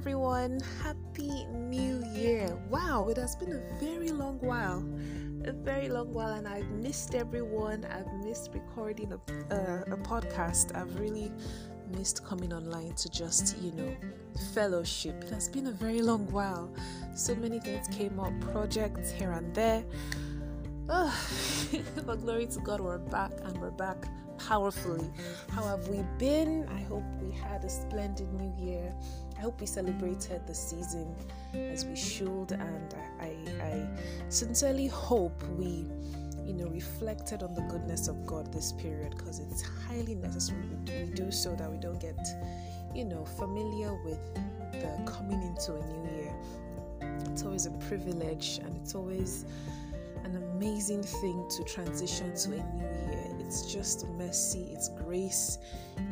everyone. Happy New Year. Wow, it has been a very long while. A very long while, and I've missed everyone. I've missed recording a, uh, a podcast. I've really missed coming online to just, you know, fellowship. It has been a very long while. So many things came up, projects here and there. Oh, but glory to God, we're back and we're back powerfully. How have we been? I hope we had a splendid new year. I hope we celebrated the season as we should, and I, I sincerely hope we, you know, reflected on the goodness of God this period because it's highly necessary we do so that we don't get, you know, familiar with the coming into a new year. It's always a privilege, and it's always an amazing thing to transition to a new year. It's just mercy, it's grace,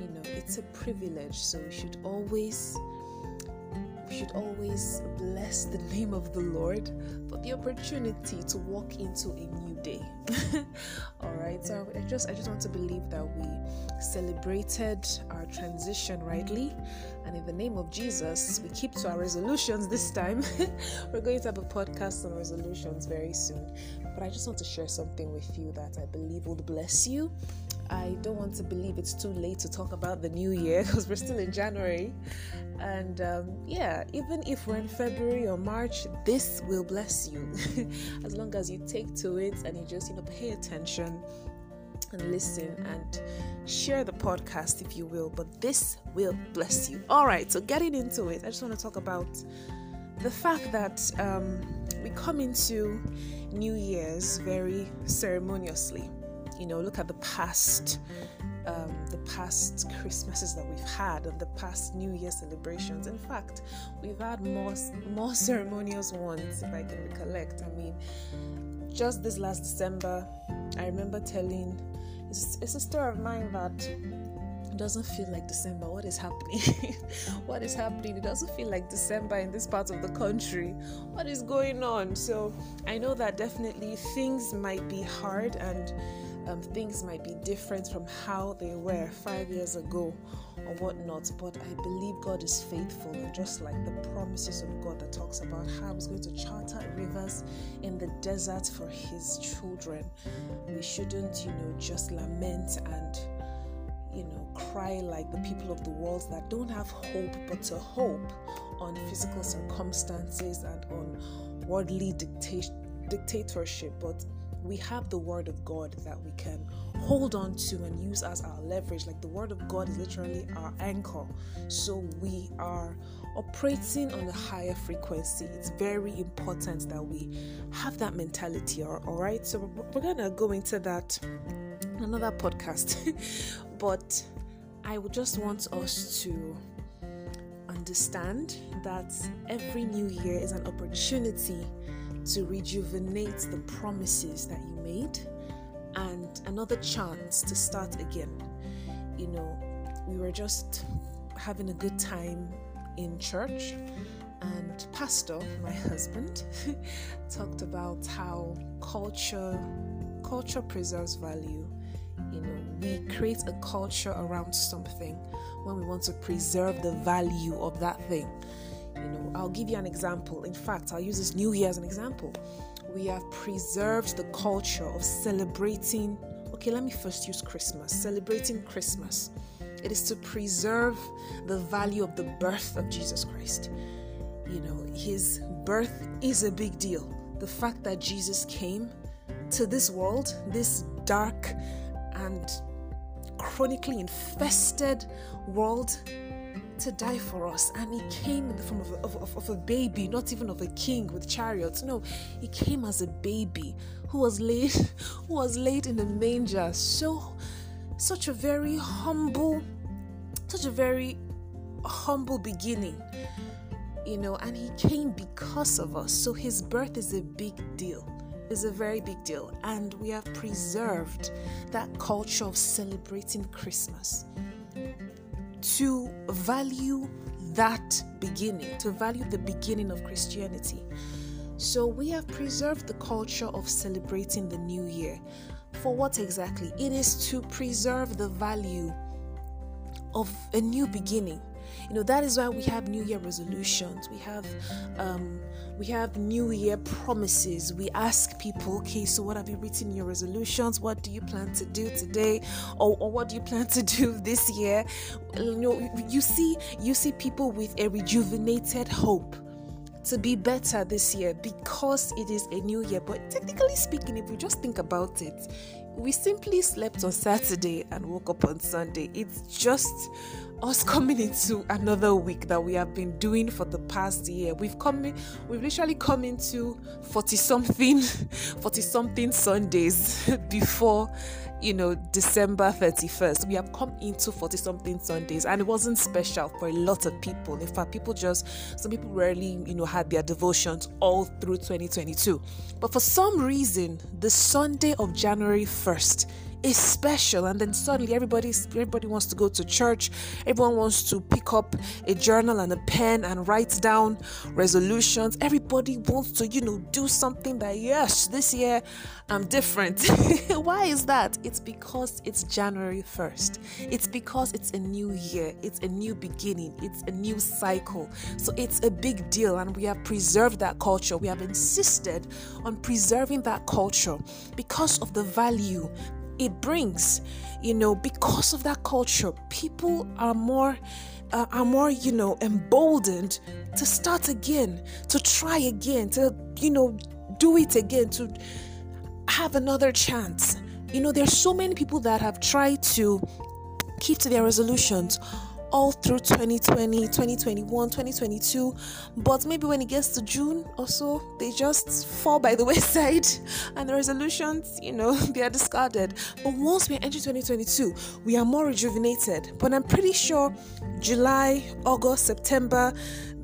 you know, it's a privilege. So we should always we should always bless the name of the Lord for the opportunity to walk into a new day. All right. So I just I just want to believe that we celebrated our transition rightly and in the name of Jesus, we keep to our resolutions this time. We're going to have a podcast on resolutions very soon. But I just want to share something with you that I believe will bless you. I don't want to believe it's too late to talk about the new year because we're still in January. And um, yeah, even if we're in February or March, this will bless you as long as you take to it and you just, you know, pay attention and listen and share the podcast if you will. But this will bless you. All right, so getting into it, I just want to talk about the fact that um, we come into New Year's very ceremoniously. You know, look at the past, um, the past Christmases that we've had, and the past New Year celebrations. In fact, we've had more more ceremonious ones, if I can recollect. I mean, just this last December, I remember telling a story of mine that doesn't feel like December. What is happening? what is happening? It doesn't feel like December in this part of the country. What is going on? So I know that definitely things might be hard and um, things might be different from how they were five years ago or whatnot, but I believe God is faithful, and just like the promises of God that talks about how He's going to charter rivers in the desert for His children, we shouldn't, you know, just lament and you know, cry like the people of the world that don't have hope but to hope on physical circumstances and on worldly dicta- dictatorship, but we have the word of God that we can hold on to and use as our leverage. Like the word of God is literally our anchor. So we are operating on a higher frequency. It's very important that we have that mentality. All right. So we're gonna go into that another podcast. but I would just want us to understand that every new year is an opportunity to rejuvenate the promises that you made and another chance to start again. You know, we were just having a good time in church, and Pastor, my husband, talked about how culture culture preserves value. You know, we create a culture around something when we want to preserve the value of that thing. You know, I'll give you an example. In fact, I'll use this New Year as an example. We have preserved the culture of celebrating. Okay, let me first use Christmas. Celebrating Christmas. It is to preserve the value of the birth of Jesus Christ. You know, his birth is a big deal. The fact that Jesus came to this world, this dark and chronically infested world, to die for us. And he came in the form of a, of, of a, baby, not even of a king with chariots. No, he came as a baby who was laid, who was laid in a manger. So, such a very humble, such a very humble beginning. You know, and he came because of us. So his birth is a big deal is a very big deal, and we have preserved that culture of celebrating Christmas to value that beginning, to value the beginning of Christianity. So we have preserved the culture of celebrating the new year. For what exactly? It is to preserve the value of a new beginning. You know, that is why we have New Year resolutions. We have um we have New Year promises. We ask people, okay, so what have you written in your resolutions? What do you plan to do today? Or, or what do you plan to do this year? You know, you see, you see people with a rejuvenated hope to be better this year because it is a new year. But technically speaking, if we just think about it, we simply slept on Saturday and woke up on Sunday. It's just us coming into another week that we have been doing for the past year. We've come in, we've literally come into 40 something 40 something Sundays before you know December 31st. We have come into 40 something Sundays and it wasn't special for a lot of people. In fact, people just some people rarely, you know, had their devotions all through 2022. But for some reason, the Sunday of January 1st is special. And then suddenly everybody's everybody wants to go to church. Everyone wants to pick up a journal and a pen and write down resolutions. Everybody wants to you know do something that yes this year i'm different. Why is that? It's because it's january 1st it's because it's a new year. It's a new beginning. It's a new cycle. So it's a big deal. And we have preserved that culture. We have insisted on preserving that culture because of the value it brings you know because of that culture people are more uh, are more you know emboldened to start again to try again to you know do it again to have another chance. You know there's so many people that have tried to keep to their resolutions all through 2020, 2021, 2022. But maybe when it gets to June or so, they just fall by the wayside and the resolutions, you know, they are discarded. But once we enter 2022, we are more rejuvenated. But I'm pretty sure July, August, September,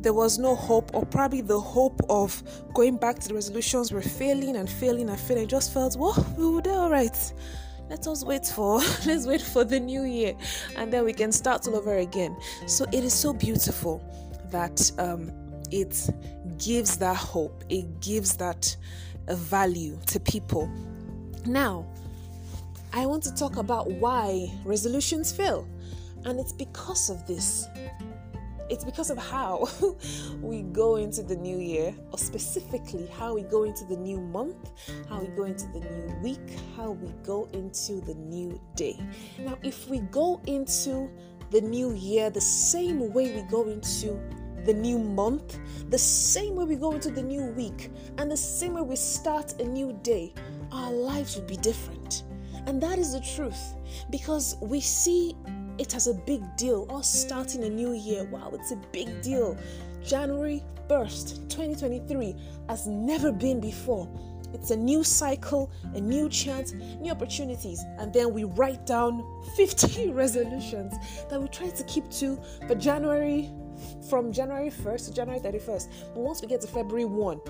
there was no hope, or probably the hope of going back to the resolutions were failing and failing and failing. I just felt, well, we will do all right let us wait for let's wait for the new year and then we can start all over again. So it is so beautiful that um, it gives that hope. It gives that value to people. Now i want to talk about why resolutions fail and it's because of this it's because of how we go into the new year, or specifically how we go into the new month, how we go into the new week, how we go into the new day. Now, if we go into the new year the same way we go into the new month, the same way we go into the new week, and the same way we start a new day, our lives would be different. And that is the truth because we see it as a big deal. Us starting a new year, wow, it's a big deal. January 1st, 2023, has never been before. It's a new cycle, a new chance, new opportunities. And then we write down 50 resolutions that we try to keep to for January, from January 1st to January 31st. But once we get to February 1,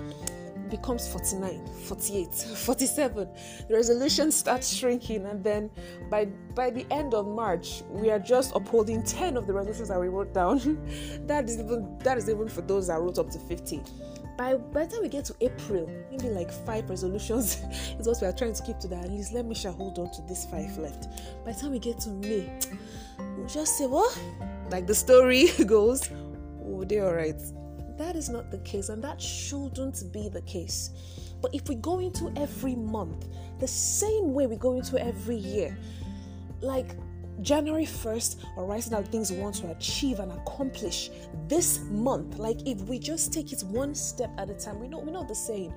becomes 49, 48, 47. The resolution starts shrinking, and then by by the end of March, we are just upholding 10 of the resolutions that we wrote down. that is even that is even for those that wrote up to 50. By, by the time we get to April, maybe like five resolutions is what we are trying to keep to that. At least let me shall hold on to this five left. By the time we get to May, we'll just say, What? Like the story goes, oh, they're alright that is not the case, and that shouldn't be the case. But if we go into every month the same way we go into every year, like January 1st, or writing out things we want to achieve and accomplish this month, like if we just take it one step at a time, we know we know the saying,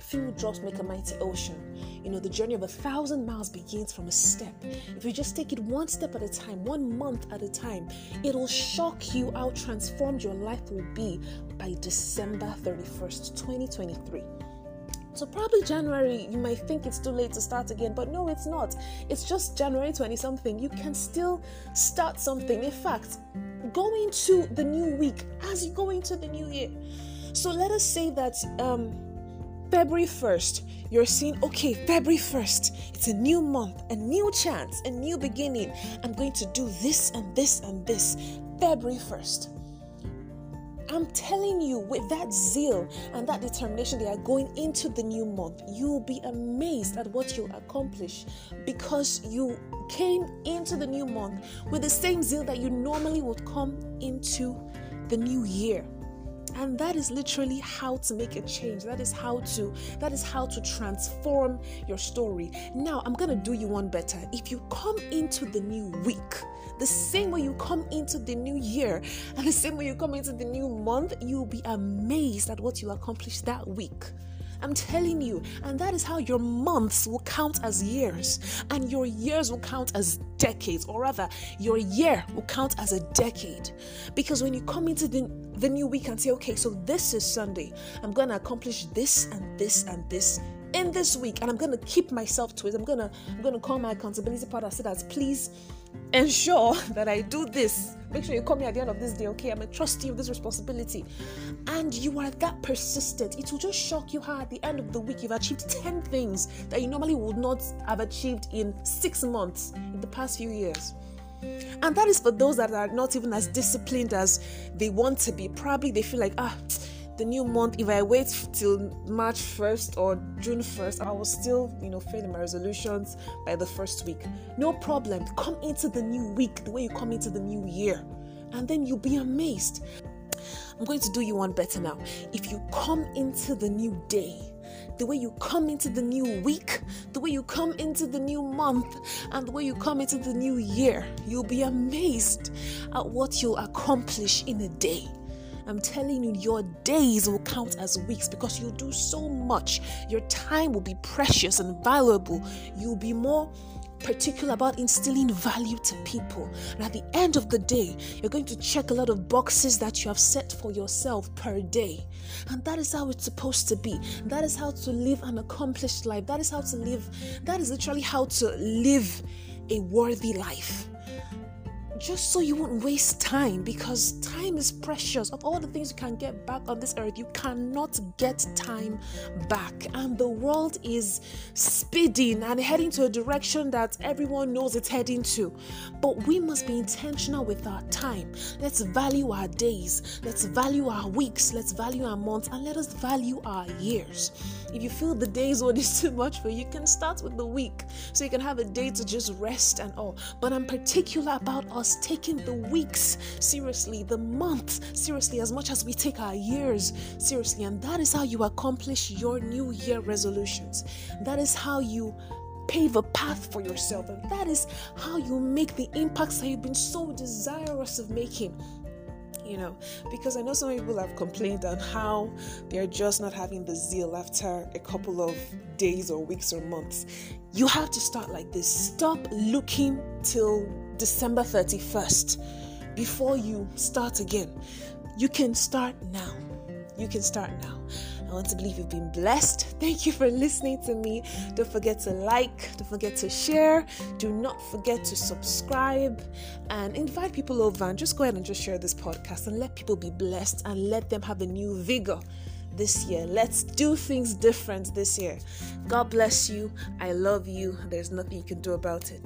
few drops make a mighty ocean. You know, the journey of a thousand miles begins from a step. If you just take it one step at a time, one month at a time, it'll shock you how transformed your life will be by December 31st, 2023. So, probably January, you might think it's too late to start again, but no, it's not. It's just January 20 something. You can still start something. In fact, go into the new week as you go into the new year. So, let us say that um, February 1st, you're seeing, okay, February 1st, it's a new month, a new chance, a new beginning. I'm going to do this and this and this. February 1st. I'm telling you, with that zeal and that determination they are going into the new month, you will be amazed at what you'll accomplish because you came into the new month with the same zeal that you normally would come into the new year and that is literally how to make a change. That is how to that is how to transform your story. Now i'm gonna do you one better. If you come into the new week the same way you come into the new year and the same way you come into the new month you'll be amazed at what you accomplish that week I'm telling you. And that is how your months will count as years, and your years will count as decades, or rather, your year will count as a decade. Because when you come into the, the new week and say, okay, so this is Sunday, I'm going to accomplish this and this and this in this week and i'm going to keep myself to it i'm going to i'm going to call my accountability partner say that please ensure that I do this. Make sure you call me at the end of this day, okay? I'm gonna trust you with this responsibility. And you are that persistent. It will just shock you how at the end of the week you've achieved 10 things that you normally would not have achieved in six months in the past few years. And that is for those that are not even as disciplined as they want to be. Probably they feel like, ah, the new month, if I wait till March 1st or June 1st, I will still, you know, fail my resolutions by the first week. No problem. Come into the new week the way you come into the new year, and then you'll be amazed. I'm going to do you one better now. If you come into the new day, the way you come into the new week, the way you come into the new month, and the way you come into the new year, you'll be amazed at what you'll accomplish in a day. I'm telling you, your days will count as weeks because you do so much. Your time will be precious and valuable. You'll be more particular about instilling value to people. And at the end of the day, you're going to check a lot of boxes that you have set for yourself per day. And that is how it's supposed to be. That is how to live an accomplished life. That is how to live, that is literally how to live a worthy life just so you won't waste time because time is precious. Of all the things you can get back on this earth, you cannot get time back. And the world is speeding and heading to a direction that everyone knows it's heading to. But we must be intentional with our time. Let's value our days, let's value our weeks, let's value our months, and let us value our years. If you feel the days one is too much for you, you can start with the week so you can have a day to just rest and all. But I'm particular about us us taking the weeks seriously, the months seriously, as much as we take our years seriously. And that is how you accomplish your new year resolutions. That is how you pave a path for yourself. And that is how you make the impacts that you've been so desirous of making you know, because I know some people have complained on how they're just not having the zeal after a couple of days or weeks or months. You have to start like this. Stop looking till December 31st before you start again. You can start now. You can start now. I want to believe you've been blessed. Thank you for listening to me. Don't forget to like, don't forget to share, do not forget to subscribe and invite people over and just go ahead and just share this podcast and let people be blessed and let them have a new vigor this year. Let's do things different this year. God bless you. I love you. There's nothing you can do about it.